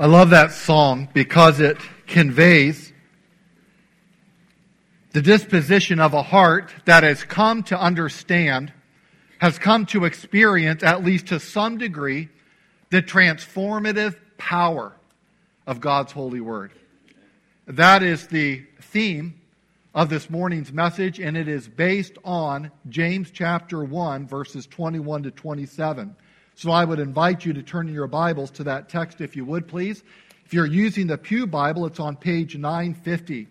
I love that song because it conveys the disposition of a heart that has come to understand, has come to experience, at least to some degree, the transformative power of God's holy word. That is the theme of this morning's message, and it is based on James chapter 1, verses 21 to 27. So I would invite you to turn in your Bibles to that text if you would, please. If you're using the Pew Bible, it's on page 950.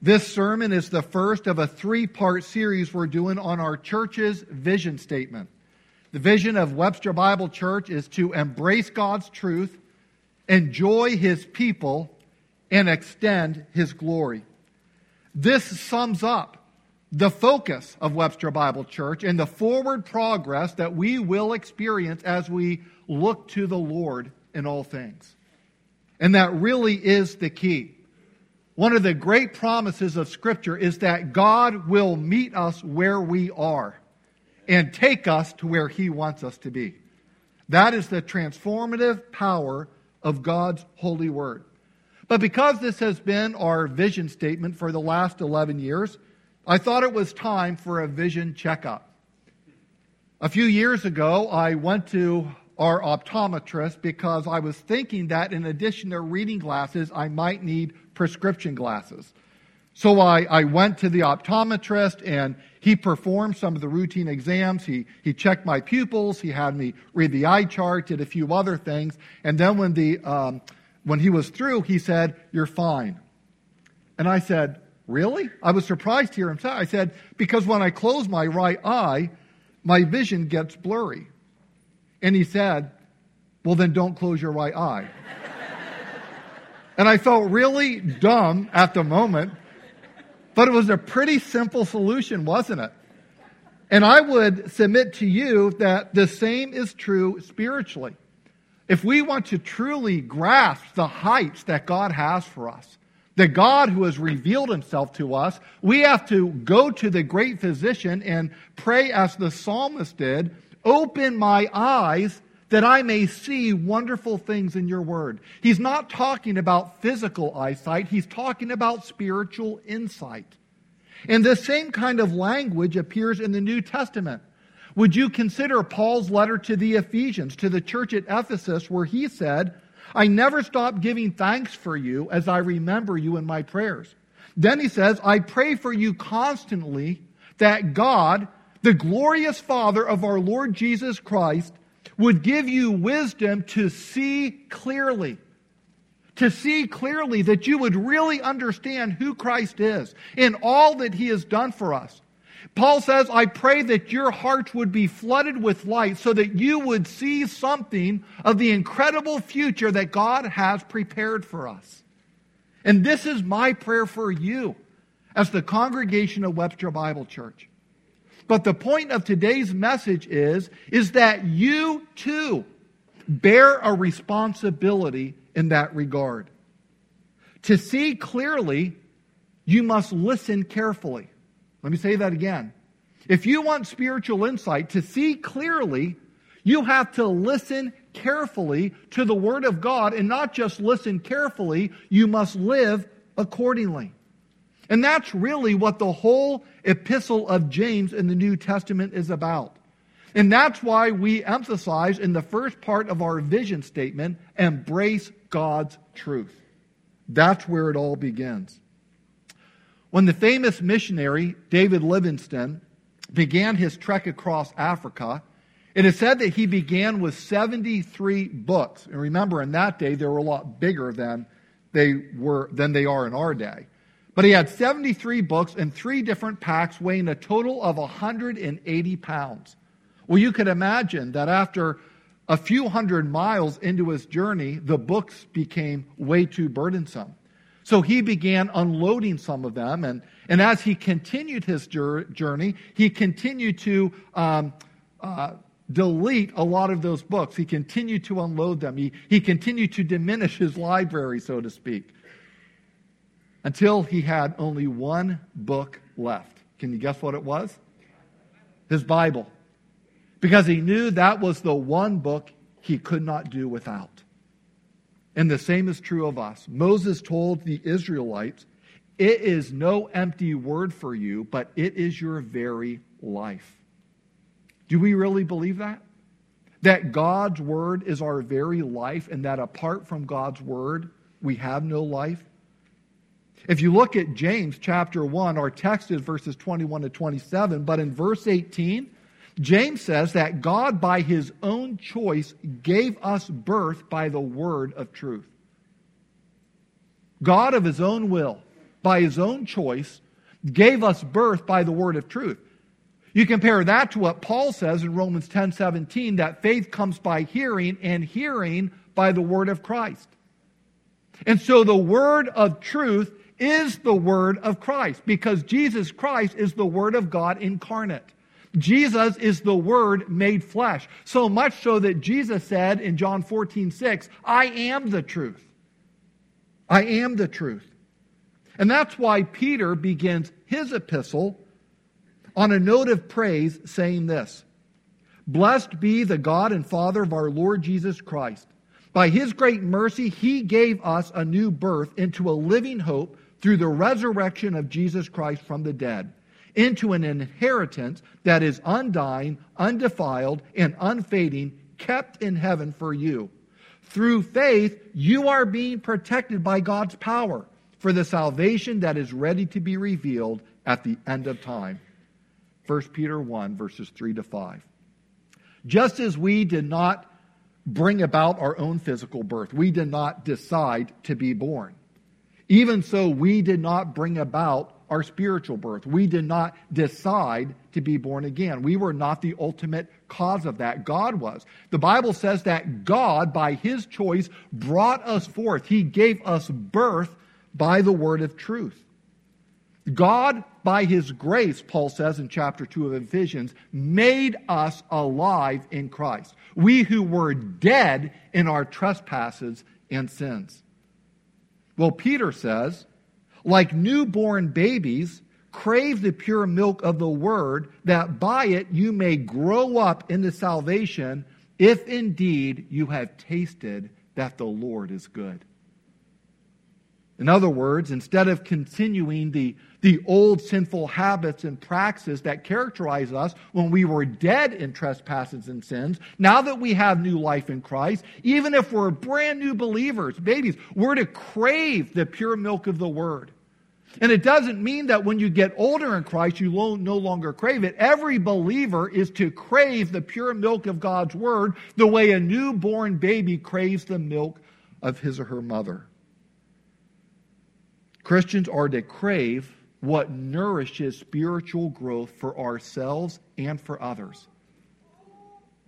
This sermon is the first of a three part series we're doing on our church's vision statement. The vision of Webster Bible Church is to embrace God's truth, enjoy His people, and extend His glory. This sums up the focus of Webster Bible Church and the forward progress that we will experience as we look to the Lord in all things. And that really is the key. One of the great promises of Scripture is that God will meet us where we are and take us to where He wants us to be. That is the transformative power of God's holy word. But because this has been our vision statement for the last 11 years, I thought it was time for a vision checkup. A few years ago, I went to our optometrist because I was thinking that in addition to reading glasses, I might need prescription glasses. So I, I went to the optometrist and he performed some of the routine exams. He, he checked my pupils. He had me read the eye chart, did a few other things. And then when, the, um, when he was through, he said, You're fine. And I said, Really? I was surprised to hear him say. I said, Because when I close my right eye, my vision gets blurry. And he said, Well, then don't close your right eye. and I felt really dumb at the moment, but it was a pretty simple solution, wasn't it? And I would submit to you that the same is true spiritually. If we want to truly grasp the heights that God has for us, the God who has revealed himself to us, we have to go to the great physician and pray as the psalmist did Open my eyes that I may see wonderful things in your word. He's not talking about physical eyesight, he's talking about spiritual insight. And this same kind of language appears in the New Testament. Would you consider Paul's letter to the Ephesians, to the church at Ephesus, where he said, I never stop giving thanks for you as I remember you in my prayers. Then he says, I pray for you constantly that God, the glorious Father of our Lord Jesus Christ, would give you wisdom to see clearly. To see clearly that you would really understand who Christ is and all that he has done for us. Paul says, I pray that your hearts would be flooded with light so that you would see something of the incredible future that God has prepared for us. And this is my prayer for you as the congregation of Webster Bible Church. But the point of today's message is, is that you too bear a responsibility in that regard. To see clearly, you must listen carefully. Let me say that again. If you want spiritual insight to see clearly, you have to listen carefully to the Word of God and not just listen carefully, you must live accordingly. And that's really what the whole epistle of James in the New Testament is about. And that's why we emphasize in the first part of our vision statement embrace God's truth. That's where it all begins. When the famous missionary David Livingstone began his trek across Africa, it is said that he began with 73 books. And remember, in that day, they were a lot bigger than they were than they are in our day. But he had 73 books in three different packs weighing a total of 180 pounds. Well, you could imagine that after a few hundred miles into his journey, the books became way too burdensome. So he began unloading some of them. And, and as he continued his journey, he continued to um, uh, delete a lot of those books. He continued to unload them. He, he continued to diminish his library, so to speak, until he had only one book left. Can you guess what it was? His Bible. Because he knew that was the one book he could not do without. And the same is true of us. Moses told the Israelites, It is no empty word for you, but it is your very life. Do we really believe that? That God's word is our very life, and that apart from God's word, we have no life? If you look at James chapter 1, our text is verses 21 to 27, but in verse 18, James says that God, by his own choice, gave us birth by the word of truth. God, of his own will, by his own choice, gave us birth by the word of truth. You compare that to what Paul says in Romans 10 17, that faith comes by hearing, and hearing by the word of Christ. And so the word of truth is the word of Christ because Jesus Christ is the word of God incarnate. Jesus is the Word made flesh. So much so that Jesus said in John 14, 6, I am the truth. I am the truth. And that's why Peter begins his epistle on a note of praise, saying this Blessed be the God and Father of our Lord Jesus Christ. By his great mercy, he gave us a new birth into a living hope through the resurrection of Jesus Christ from the dead into an inheritance that is undying, undefiled, and unfading, kept in heaven for you. Through faith, you are being protected by God's power for the salvation that is ready to be revealed at the end of time. 1 Peter 1, verses 3 to 5. Just as we did not bring about our own physical birth, we did not decide to be born. Even so, we did not bring about our spiritual birth. We did not decide to be born again. We were not the ultimate cause of that. God was. The Bible says that God, by his choice, brought us forth. He gave us birth by the word of truth. God, by his grace, Paul says in chapter 2 of Ephesians, made us alive in Christ. We who were dead in our trespasses and sins. Well, Peter says, like newborn babies, crave the pure milk of the word, that by it you may grow up into salvation, if indeed you have tasted that the Lord is good. In other words, instead of continuing the, the old sinful habits and practices that characterize us when we were dead in trespasses and sins, now that we have new life in Christ, even if we're brand new believers, babies, we're to crave the pure milk of the Word. And it doesn't mean that when you get older in Christ, you no longer crave it. Every believer is to crave the pure milk of God's Word the way a newborn baby craves the milk of his or her mother. Christians are to crave what nourishes spiritual growth for ourselves and for others.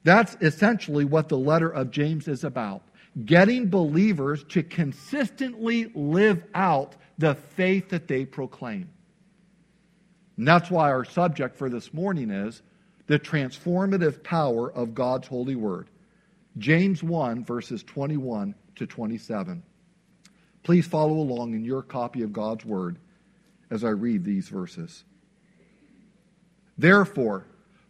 That's essentially what the letter of James is about. Getting believers to consistently live out the faith that they proclaim. And that's why our subject for this morning is the transformative power of God's holy word. James 1, verses 21 to 27. Please follow along in your copy of God's word as I read these verses. Therefore,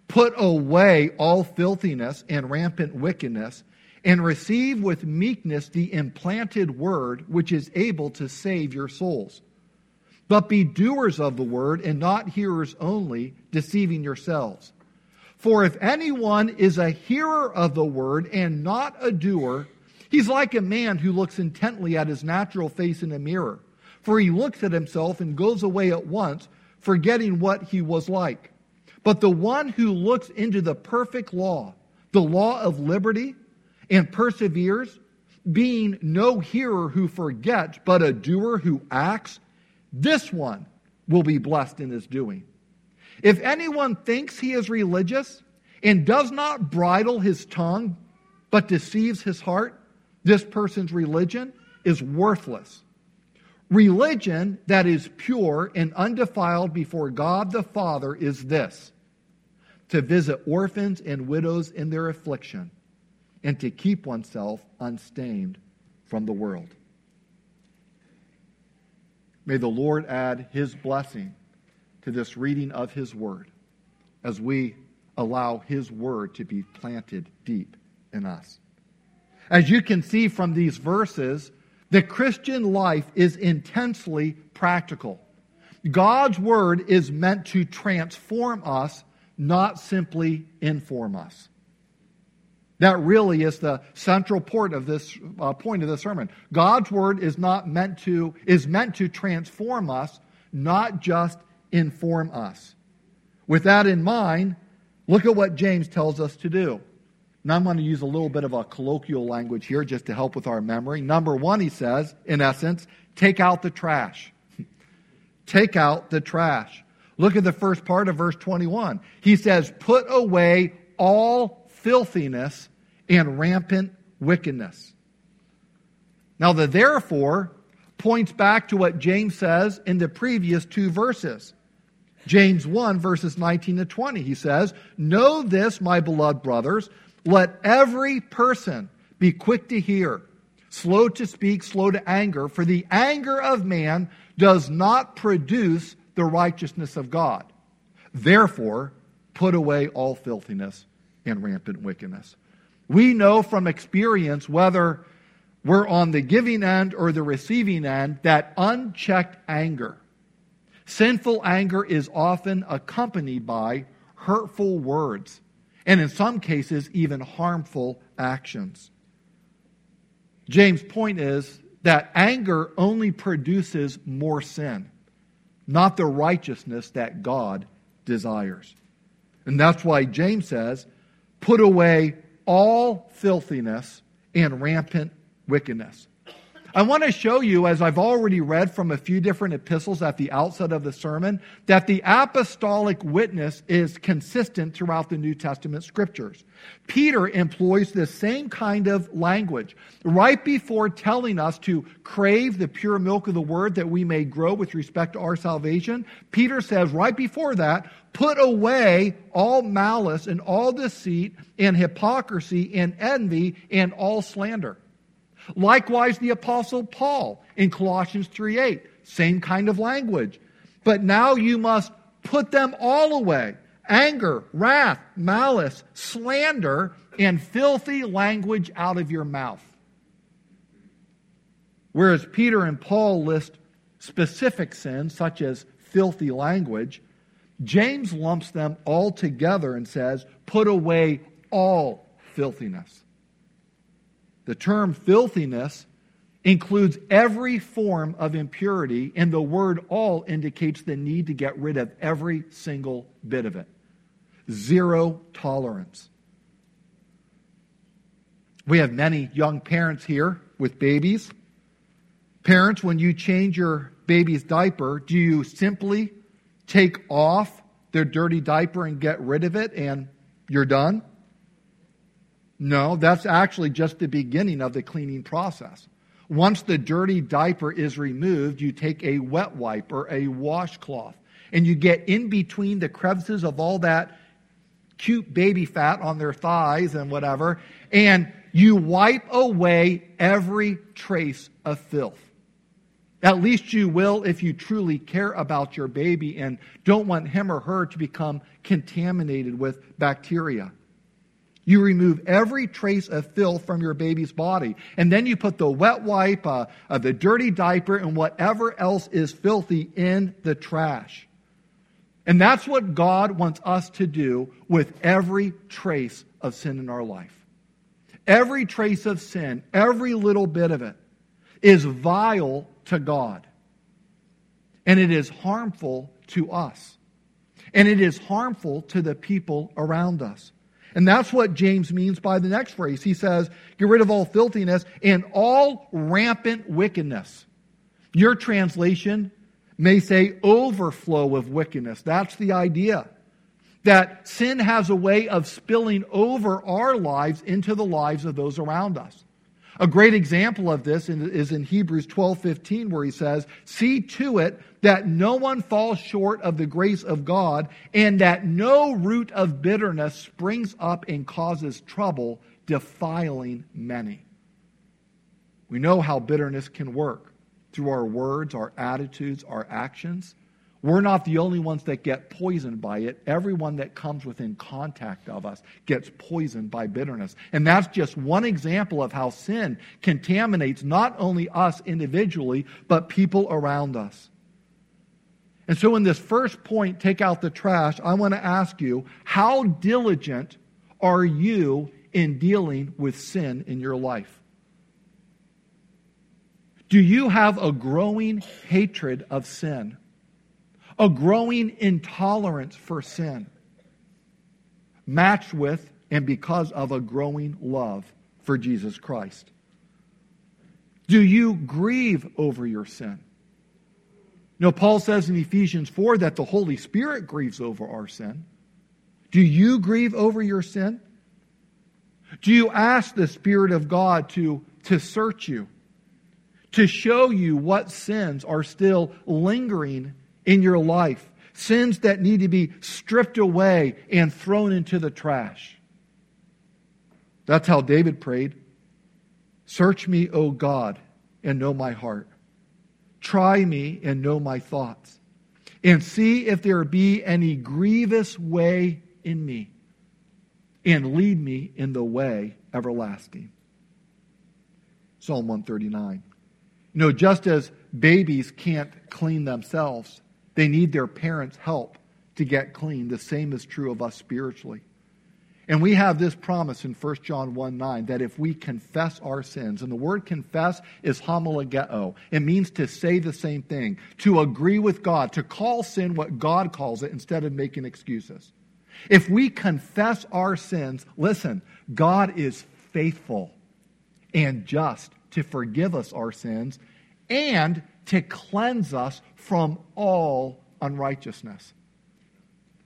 put away all filthiness and rampant wickedness and receive with meekness the implanted word which is able to save your souls. But be doers of the word and not hearers only, deceiving yourselves. For if anyone is a hearer of the word and not a doer, he's like a man who looks intently at his natural face in a mirror. For he looks at himself and goes away at once, forgetting what he was like. But the one who looks into the perfect law, the law of liberty, and perseveres, being no hearer who forgets, but a doer who acts, this one will be blessed in his doing. If anyone thinks he is religious and does not bridle his tongue, but deceives his heart, this person's religion is worthless. Religion that is pure and undefiled before God the Father is this to visit orphans and widows in their affliction and to keep oneself unstained from the world. May the Lord add his blessing to this reading of his word as we allow his word to be planted deep in us. As you can see from these verses, the Christian life is intensely practical. God's word is meant to transform us, not simply inform us. That really is the central point of this uh, point of the sermon. God's word is not meant to is meant to transform us, not just inform us. With that in mind, look at what James tells us to do. Now I'm going to use a little bit of a colloquial language here just to help with our memory. Number 1 he says, in essence, take out the trash. take out the trash. Look at the first part of verse 21. He says, put away all filthiness and rampant wickedness. Now, the therefore points back to what James says in the previous two verses. James 1, verses 19 to 20. He says, Know this, my beloved brothers, let every person be quick to hear, slow to speak, slow to anger, for the anger of man does not produce the righteousness of God. Therefore, put away all filthiness and rampant wickedness. We know from experience, whether we're on the giving end or the receiving end, that unchecked anger, sinful anger, is often accompanied by hurtful words, and in some cases, even harmful actions. James' point is that anger only produces more sin, not the righteousness that God desires. And that's why James says, put away all filthiness and rampant wickedness. I want to show you, as I've already read from a few different epistles at the outset of the sermon, that the apostolic witness is consistent throughout the New Testament scriptures. Peter employs the same kind of language. Right before telling us to crave the pure milk of the word that we may grow with respect to our salvation, Peter says right before that, put away all malice and all deceit and hypocrisy and envy and all slander. Likewise, the Apostle Paul in Colossians 3:8, same kind of language. But now you must put them all away anger, wrath, malice, slander, and filthy language out of your mouth. Whereas Peter and Paul list specific sins, such as filthy language, James lumps them all together and says, put away all filthiness. The term filthiness includes every form of impurity, and the word all indicates the need to get rid of every single bit of it. Zero tolerance. We have many young parents here with babies. Parents, when you change your baby's diaper, do you simply take off their dirty diaper and get rid of it and you're done? No, that's actually just the beginning of the cleaning process. Once the dirty diaper is removed, you take a wet wipe or a washcloth and you get in between the crevices of all that cute baby fat on their thighs and whatever, and you wipe away every trace of filth. At least you will if you truly care about your baby and don't want him or her to become contaminated with bacteria. You remove every trace of filth from your baby's body. And then you put the wet wipe, uh, uh, the dirty diaper, and whatever else is filthy in the trash. And that's what God wants us to do with every trace of sin in our life. Every trace of sin, every little bit of it, is vile to God. And it is harmful to us. And it is harmful to the people around us. And that's what James means by the next phrase. He says, get rid of all filthiness and all rampant wickedness. Your translation may say overflow of wickedness. That's the idea. That sin has a way of spilling over our lives into the lives of those around us. A great example of this is in Hebrews 12:15 where he says, "See to it that no one falls short of the grace of God and that no root of bitterness springs up and causes trouble, defiling many." We know how bitterness can work through our words, our attitudes, our actions. We're not the only ones that get poisoned by it. Everyone that comes within contact of us gets poisoned by bitterness. And that's just one example of how sin contaminates not only us individually, but people around us. And so, in this first point, take out the trash, I want to ask you how diligent are you in dealing with sin in your life? Do you have a growing hatred of sin? A growing intolerance for sin? Matched with and because of a growing love for Jesus Christ? Do you grieve over your sin? You know, Paul says in Ephesians 4 that the Holy Spirit grieves over our sin. Do you grieve over your sin? Do you ask the Spirit of God to, to search you? to show you what sins are still lingering in your life, sins that need to be stripped away and thrown into the trash. That's how David prayed. Search me, O God, and know my heart. Try me and know my thoughts. And see if there be any grievous way in me, and lead me in the way everlasting. Psalm 139. You know, just as babies can't clean themselves, they need their parents' help to get clean. The same is true of us spiritually. And we have this promise in 1 John 1 9 that if we confess our sins, and the word confess is homologeo, it means to say the same thing, to agree with God, to call sin what God calls it instead of making excuses. If we confess our sins, listen, God is faithful and just to forgive us our sins and to cleanse us from all unrighteousness.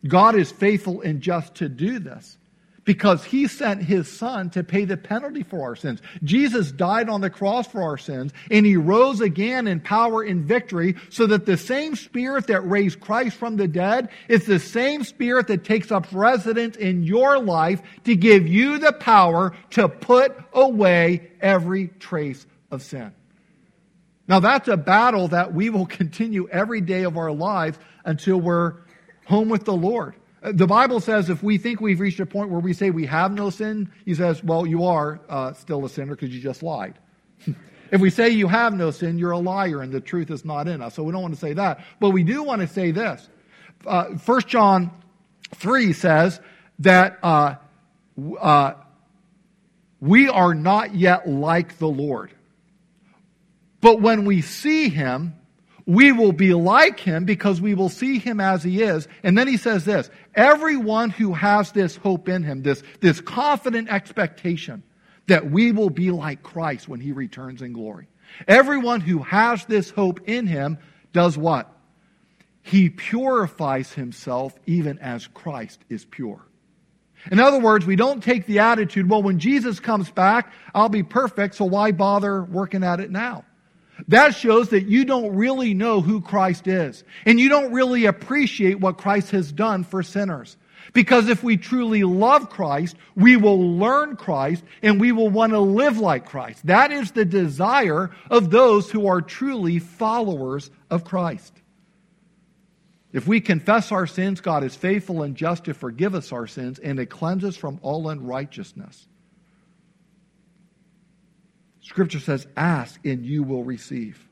God is faithful and just to do this because he sent his son to pay the penalty for our sins. Jesus died on the cross for our sins and he rose again in power and victory so that the same spirit that raised Christ from the dead is the same spirit that takes up residence in your life to give you the power to put away every trace of sin. Now, that's a battle that we will continue every day of our lives until we're home with the Lord. The Bible says if we think we've reached a point where we say we have no sin, he says, well, you are uh, still a sinner because you just lied. if we say you have no sin, you're a liar and the truth is not in us. So we don't want to say that. But we do want to say this. Uh, 1 John 3 says that uh, uh, we are not yet like the Lord. But when we see him, we will be like him because we will see him as he is. And then he says this everyone who has this hope in him, this, this confident expectation that we will be like Christ when he returns in glory. Everyone who has this hope in him does what? He purifies himself even as Christ is pure. In other words, we don't take the attitude, well, when Jesus comes back, I'll be perfect, so why bother working at it now? That shows that you don't really know who Christ is. And you don't really appreciate what Christ has done for sinners. Because if we truly love Christ, we will learn Christ and we will want to live like Christ. That is the desire of those who are truly followers of Christ. If we confess our sins, God is faithful and just to forgive us our sins and to cleanse us from all unrighteousness. Scripture says, ask and you will receive.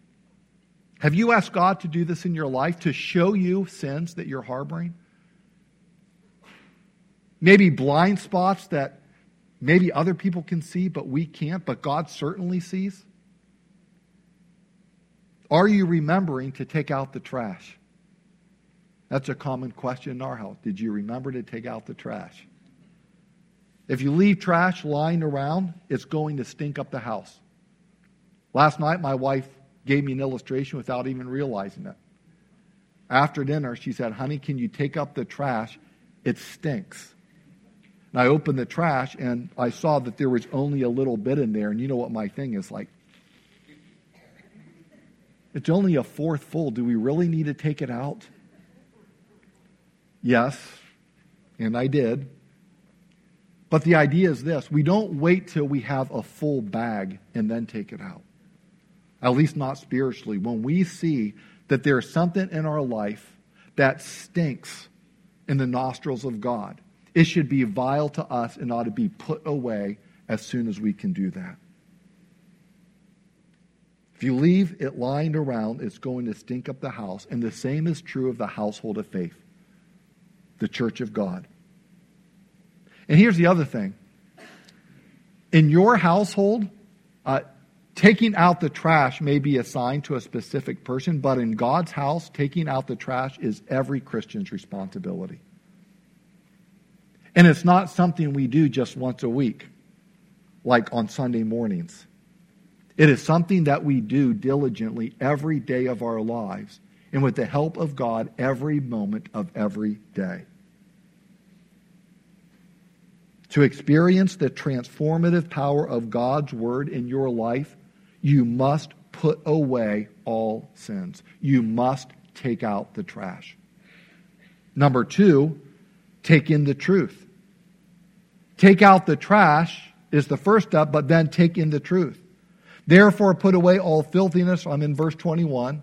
Have you asked God to do this in your life, to show you sins that you're harboring? Maybe blind spots that maybe other people can see, but we can't, but God certainly sees? Are you remembering to take out the trash? That's a common question in our house. Did you remember to take out the trash? If you leave trash lying around, it's going to stink up the house. Last night, my wife gave me an illustration without even realizing it. After dinner, she said, Honey, can you take up the trash? It stinks. And I opened the trash and I saw that there was only a little bit in there. And you know what my thing is like? It's only a fourth full. Do we really need to take it out? Yes, and I did. But the idea is this we don't wait till we have a full bag and then take it out at least not spiritually, when we see that there's something in our life that stinks in the nostrils of God. It should be vile to us and ought to be put away as soon as we can do that. If you leave it lying around, it's going to stink up the house. And the same is true of the household of faith, the church of God. And here's the other thing in your household, uh, taking out the trash may be assigned to a specific person, but in God's house, taking out the trash is every Christian's responsibility. And it's not something we do just once a week, like on Sunday mornings. It is something that we do diligently every day of our lives and with the help of God every moment of every day. To experience the transformative power of God's Word in your life, you must put away all sins. You must take out the trash. Number two, take in the truth. Take out the trash is the first step, but then take in the truth. Therefore, put away all filthiness, I'm in verse 21,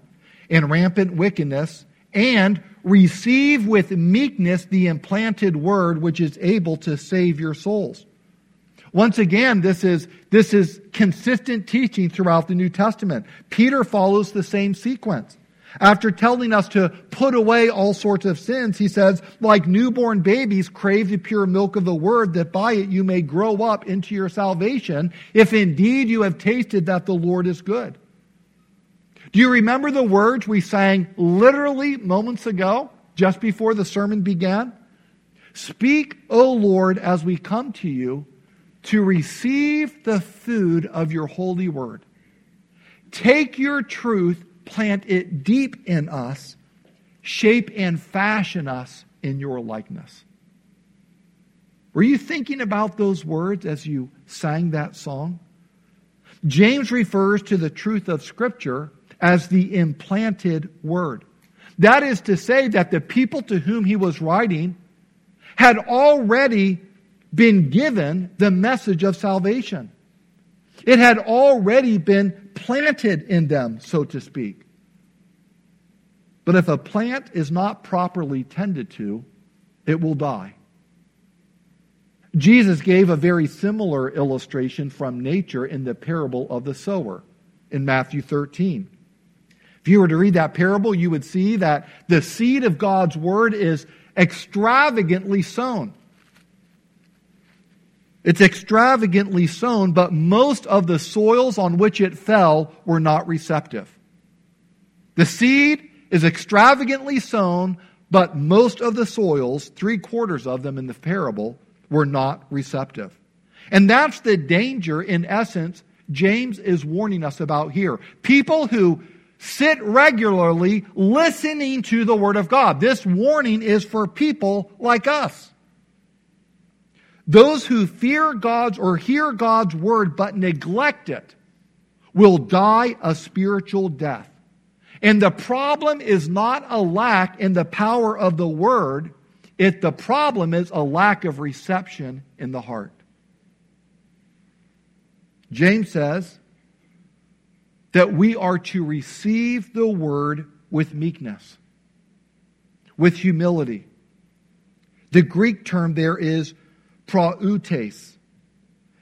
and rampant wickedness, and receive with meekness the implanted word which is able to save your souls. Once again, this is, this is consistent teaching throughout the New Testament. Peter follows the same sequence. After telling us to put away all sorts of sins, he says, like newborn babies, crave the pure milk of the word that by it you may grow up into your salvation, if indeed you have tasted that the Lord is good. Do you remember the words we sang literally moments ago, just before the sermon began? Speak, O Lord, as we come to you to receive the food of your holy word. Take your truth plant it deep in us, shape and fashion us in your likeness. Were you thinking about those words as you sang that song? James refers to the truth of Scripture as the implanted word. That is to say, that the people to whom he was writing had already been given the message of salvation. It had already been planted in them, so to speak. But if a plant is not properly tended to, it will die. Jesus gave a very similar illustration from nature in the parable of the sower in Matthew 13. You were to read that parable, you would see that the seed of God's word is extravagantly sown. It's extravagantly sown, but most of the soils on which it fell were not receptive. The seed is extravagantly sown, but most of the soils, three quarters of them in the parable, were not receptive. And that's the danger, in essence, James is warning us about here. People who sit regularly listening to the Word of God. This warning is for people like us. Those who fear God's or hear God's word but neglect it will die a spiritual death. And the problem is not a lack in the power of the word, it the problem is a lack of reception in the heart. James says that we are to receive the word with meekness, with humility. The Greek term there is prautes.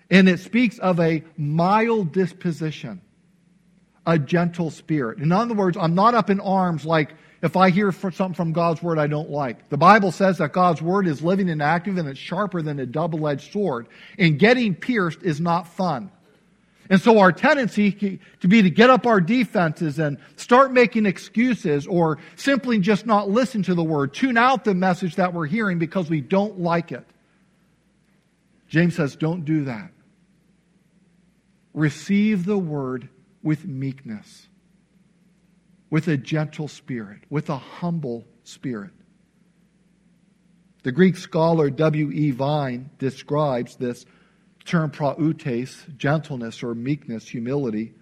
And it speaks of a mild disposition, a gentle spirit. In other words, I'm not up in arms like if I hear something from God's word I don't like. The Bible says that God's word is living and active and it's sharper than a double edged sword. And getting pierced is not fun. And so our tendency to be to get up our defenses and start making excuses or simply just not listen to the word, tune out the message that we're hearing because we don't like it. James says, don't do that. Receive the word with meekness, with a gentle spirit, with a humble spirit. The Greek scholar W.E. Vine describes this term prautes, gentleness or meekness, humility,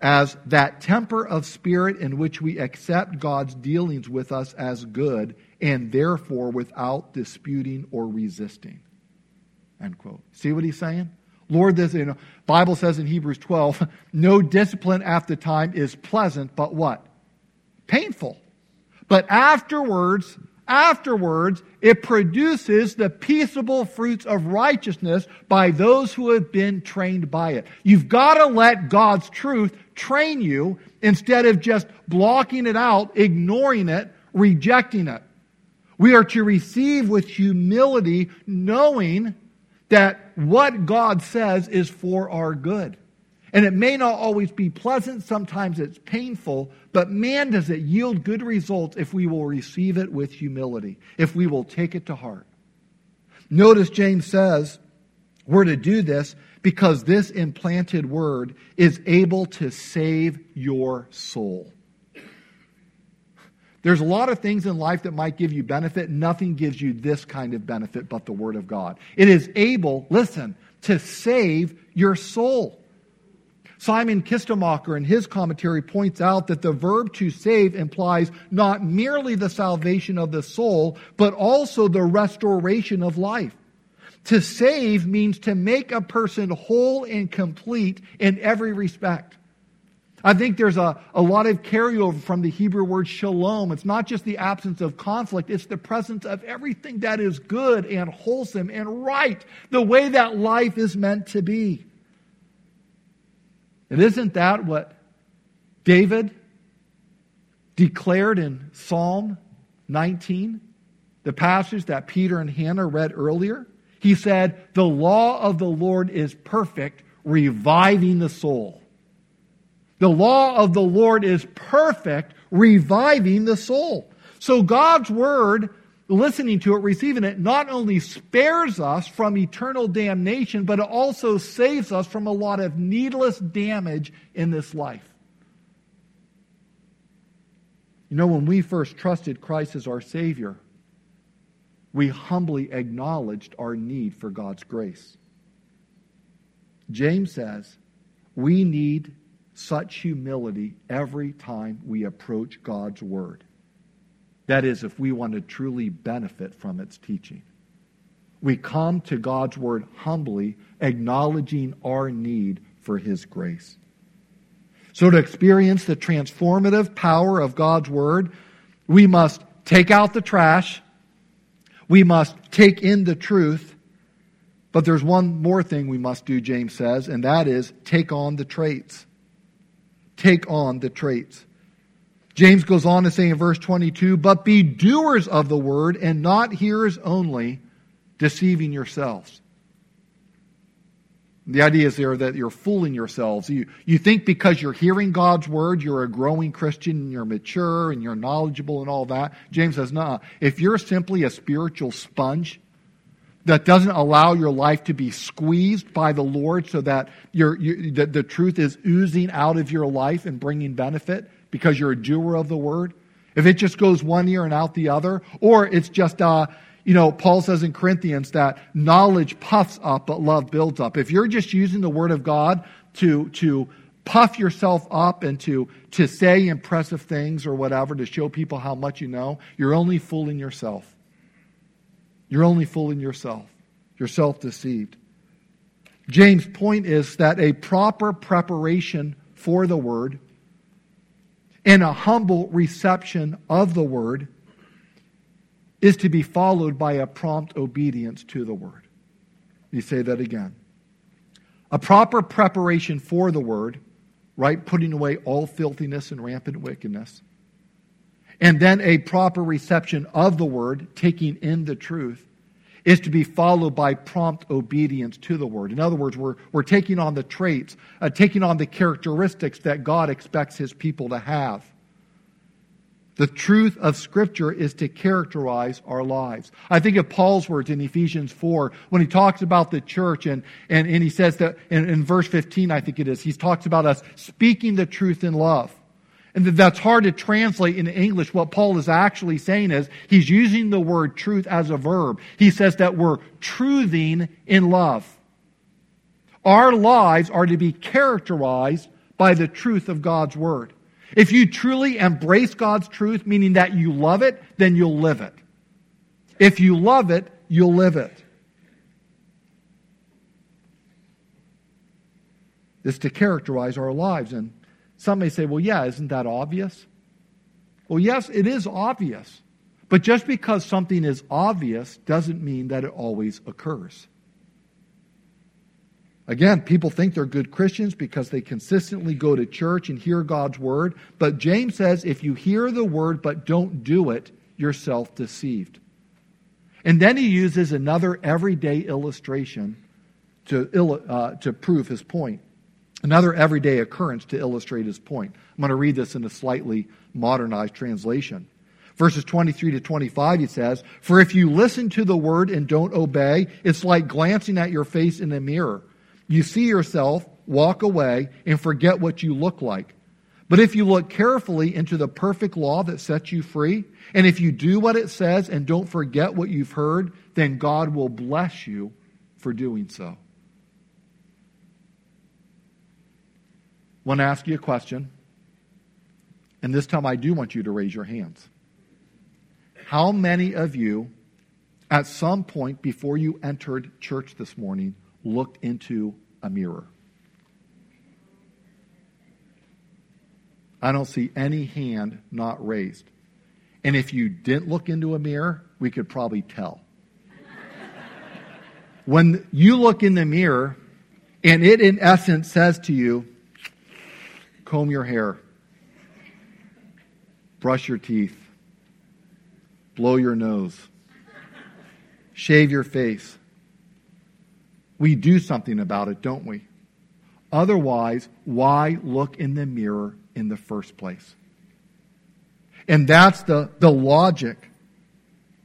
as that temper of spirit in which we accept God's dealings with us as good and therefore without disputing or resisting. End quote. See what he's saying? Lord, this you know, Bible says in Hebrews 12, no discipline at the time is pleasant, but what? Painful. But afterwards, afterwards, it produces the peaceable fruits of righteousness by those who have been trained by it. You've got to let God's truth train you instead of just blocking it out, ignoring it, rejecting it. We are to receive with humility, knowing that what God says is for our good. And it may not always be pleasant, sometimes it's painful, but man, does it yield good results if we will receive it with humility, if we will take it to heart. Notice James says we're to do this because this implanted word is able to save your soul. There's a lot of things in life that might give you benefit. Nothing gives you this kind of benefit but the Word of God. It is able, listen, to save your soul. Simon Kistemaker in his commentary points out that the verb to save implies not merely the salvation of the soul, but also the restoration of life. To save means to make a person whole and complete in every respect. I think there's a, a lot of carryover from the Hebrew word shalom. It's not just the absence of conflict, it's the presence of everything that is good and wholesome and right, the way that life is meant to be. And isn't that what David declared in Psalm 19, the passage that Peter and Hannah read earlier? He said, The law of the Lord is perfect, reviving the soul. The law of the Lord is perfect, reviving the soul. So God's word, listening to it, receiving it, not only spares us from eternal damnation, but it also saves us from a lot of needless damage in this life. You know, when we first trusted Christ as our Savior, we humbly acknowledged our need for God's grace. James says we need such humility every time we approach God's Word. That is, if we want to truly benefit from its teaching. We come to God's Word humbly, acknowledging our need for His grace. So, to experience the transformative power of God's Word, we must take out the trash, we must take in the truth, but there's one more thing we must do, James says, and that is take on the traits take on the traits. James goes on to say in verse 22 But be doers of the word and not hearers only, deceiving yourselves. The idea is there that you're fooling yourselves. You, you think because you're hearing God's word, you're a growing Christian and you're mature and you're knowledgeable and all that. James says, no. If you're simply a spiritual sponge, that doesn't allow your life to be squeezed by the Lord so that you, the, the truth is oozing out of your life and bringing benefit because you're a doer of the word, if it just goes one ear and out the other, or it's just, uh, you know, Paul says in Corinthians that knowledge puffs up, but love builds up. If you're just using the word of God to, to puff yourself up and to, to say impressive things or whatever to show people how much you know, you're only fooling yourself. You're only fooling yourself. You're self deceived. James' point is that a proper preparation for the word and a humble reception of the word is to be followed by a prompt obedience to the word. You say that again. A proper preparation for the word, right? Putting away all filthiness and rampant wickedness and then a proper reception of the word, taking in the truth, is to be followed by prompt obedience to the word. In other words, we're, we're taking on the traits, uh, taking on the characteristics that God expects his people to have. The truth of Scripture is to characterize our lives. I think of Paul's words in Ephesians 4 when he talks about the church, and, and, and he says that in, in verse 15, I think it is, he talks about us speaking the truth in love. And that's hard to translate in English. What Paul is actually saying is he's using the word truth as a verb. He says that we're truthing in love. Our lives are to be characterized by the truth of God's word. If you truly embrace God's truth, meaning that you love it, then you'll live it. If you love it, you'll live it. It's to characterize our lives. And some may say, well, yeah, isn't that obvious? Well, yes, it is obvious. But just because something is obvious doesn't mean that it always occurs. Again, people think they're good Christians because they consistently go to church and hear God's word. But James says if you hear the word but don't do it, you're self deceived. And then he uses another everyday illustration to, uh, to prove his point. Another everyday occurrence to illustrate his point. I'm going to read this in a slightly modernized translation. Verses 23 to 25, he says, For if you listen to the word and don't obey, it's like glancing at your face in a mirror. You see yourself, walk away, and forget what you look like. But if you look carefully into the perfect law that sets you free, and if you do what it says and don't forget what you've heard, then God will bless you for doing so. Want to ask you a question, and this time I do want you to raise your hands. How many of you, at some point before you entered church this morning, looked into a mirror? I don't see any hand not raised. And if you didn't look into a mirror, we could probably tell. when you look in the mirror, and it in essence says to you, comb your hair, brush your teeth, blow your nose, shave your face. We do something about it, don't we? Otherwise, why look in the mirror in the first place? And that's the, the logic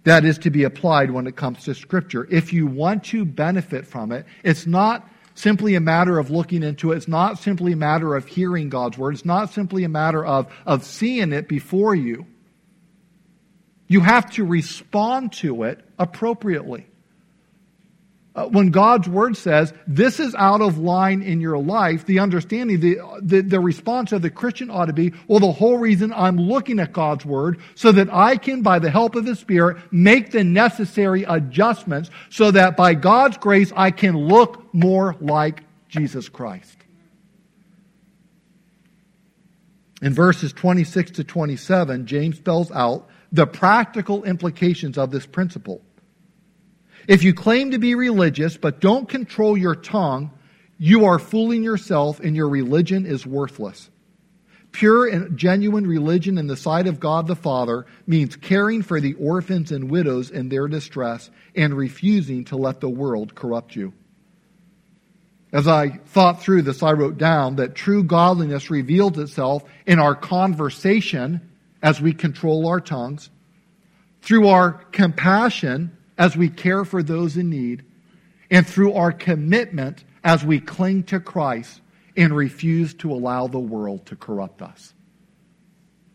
that is to be applied when it comes to Scripture. If you want to benefit from it, it's not simply a matter of looking into it. It's not simply a matter of hearing God's Word. It's not simply a matter of, of seeing it before you. You have to respond to it appropriately. Uh, when God's word says this is out of line in your life, the understanding, the, the, the response of the Christian ought to be, well, the whole reason I'm looking at God's word so that I can, by the help of the Spirit, make the necessary adjustments so that by God's grace I can look more like Jesus Christ. In verses 26 to 27, James spells out the practical implications of this principle. If you claim to be religious but don't control your tongue, you are fooling yourself and your religion is worthless. Pure and genuine religion in the sight of God the Father means caring for the orphans and widows in their distress and refusing to let the world corrupt you. As I thought through this, I wrote down that true godliness reveals itself in our conversation as we control our tongues, through our compassion as we care for those in need, and through our commitment as we cling to Christ and refuse to allow the world to corrupt us.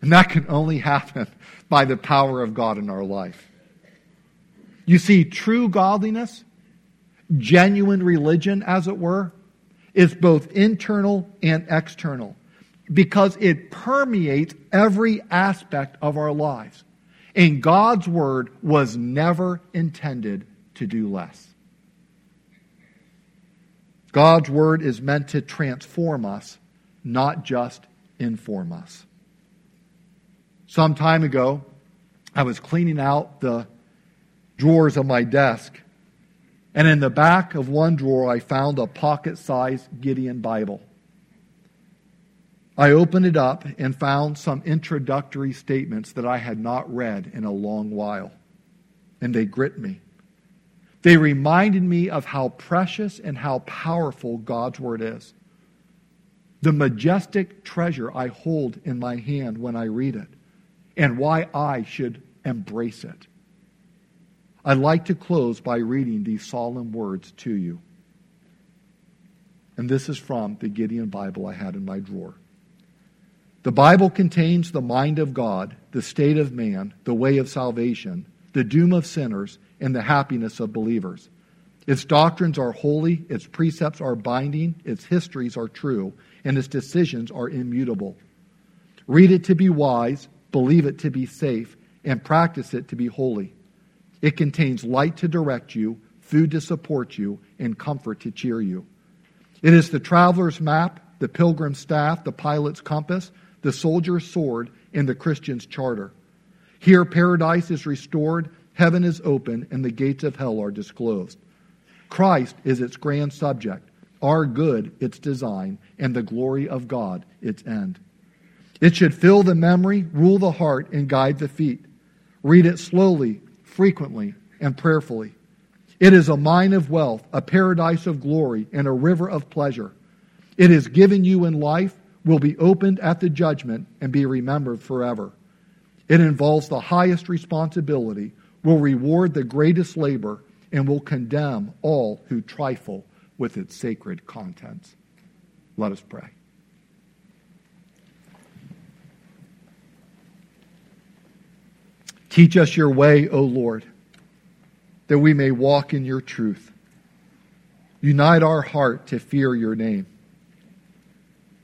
And that can only happen by the power of God in our life. You see, true godliness, genuine religion, as it were, is both internal and external because it permeates every aspect of our lives. And God's word was never intended to do less. God's word is meant to transform us, not just inform us. Some time ago, I was cleaning out the drawers of my desk, and in the back of one drawer, I found a pocket sized Gideon Bible. I opened it up and found some introductory statements that I had not read in a long while, and they grit me. They reminded me of how precious and how powerful God's Word is. The majestic treasure I hold in my hand when I read it, and why I should embrace it. I'd like to close by reading these solemn words to you. And this is from the Gideon Bible I had in my drawer. The Bible contains the mind of God, the state of man, the way of salvation, the doom of sinners, and the happiness of believers. Its doctrines are holy, its precepts are binding, its histories are true, and its decisions are immutable. Read it to be wise, believe it to be safe, and practice it to be holy. It contains light to direct you, food to support you, and comfort to cheer you. It is the traveler's map, the pilgrim's staff, the pilot's compass, the soldier's sword, and the Christian's charter. Here, paradise is restored, heaven is open, and the gates of hell are disclosed. Christ is its grand subject, our good its design, and the glory of God its end. It should fill the memory, rule the heart, and guide the feet. Read it slowly, frequently, and prayerfully. It is a mine of wealth, a paradise of glory, and a river of pleasure. It is given you in life, will be opened at the judgment, and be remembered forever. It involves the highest responsibility, will reward the greatest labor, and will condemn all who trifle with its sacred contents. Let us pray. Teach us your way, O Lord, that we may walk in your truth. Unite our heart to fear your name.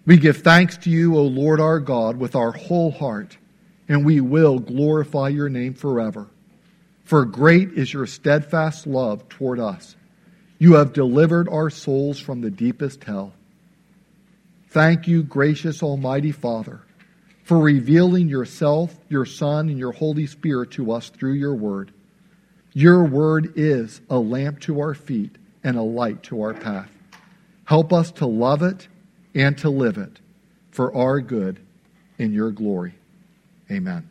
We give thanks to you, O Lord our God, with our whole heart, and we will glorify your name forever. For great is your steadfast love toward us. You have delivered our souls from the deepest hell. Thank you, gracious Almighty Father for revealing yourself, your Son, and your Holy Spirit to us through your word. Your word is a lamp to our feet and a light to our path. Help us to love it and to live it for our good in your glory. Amen.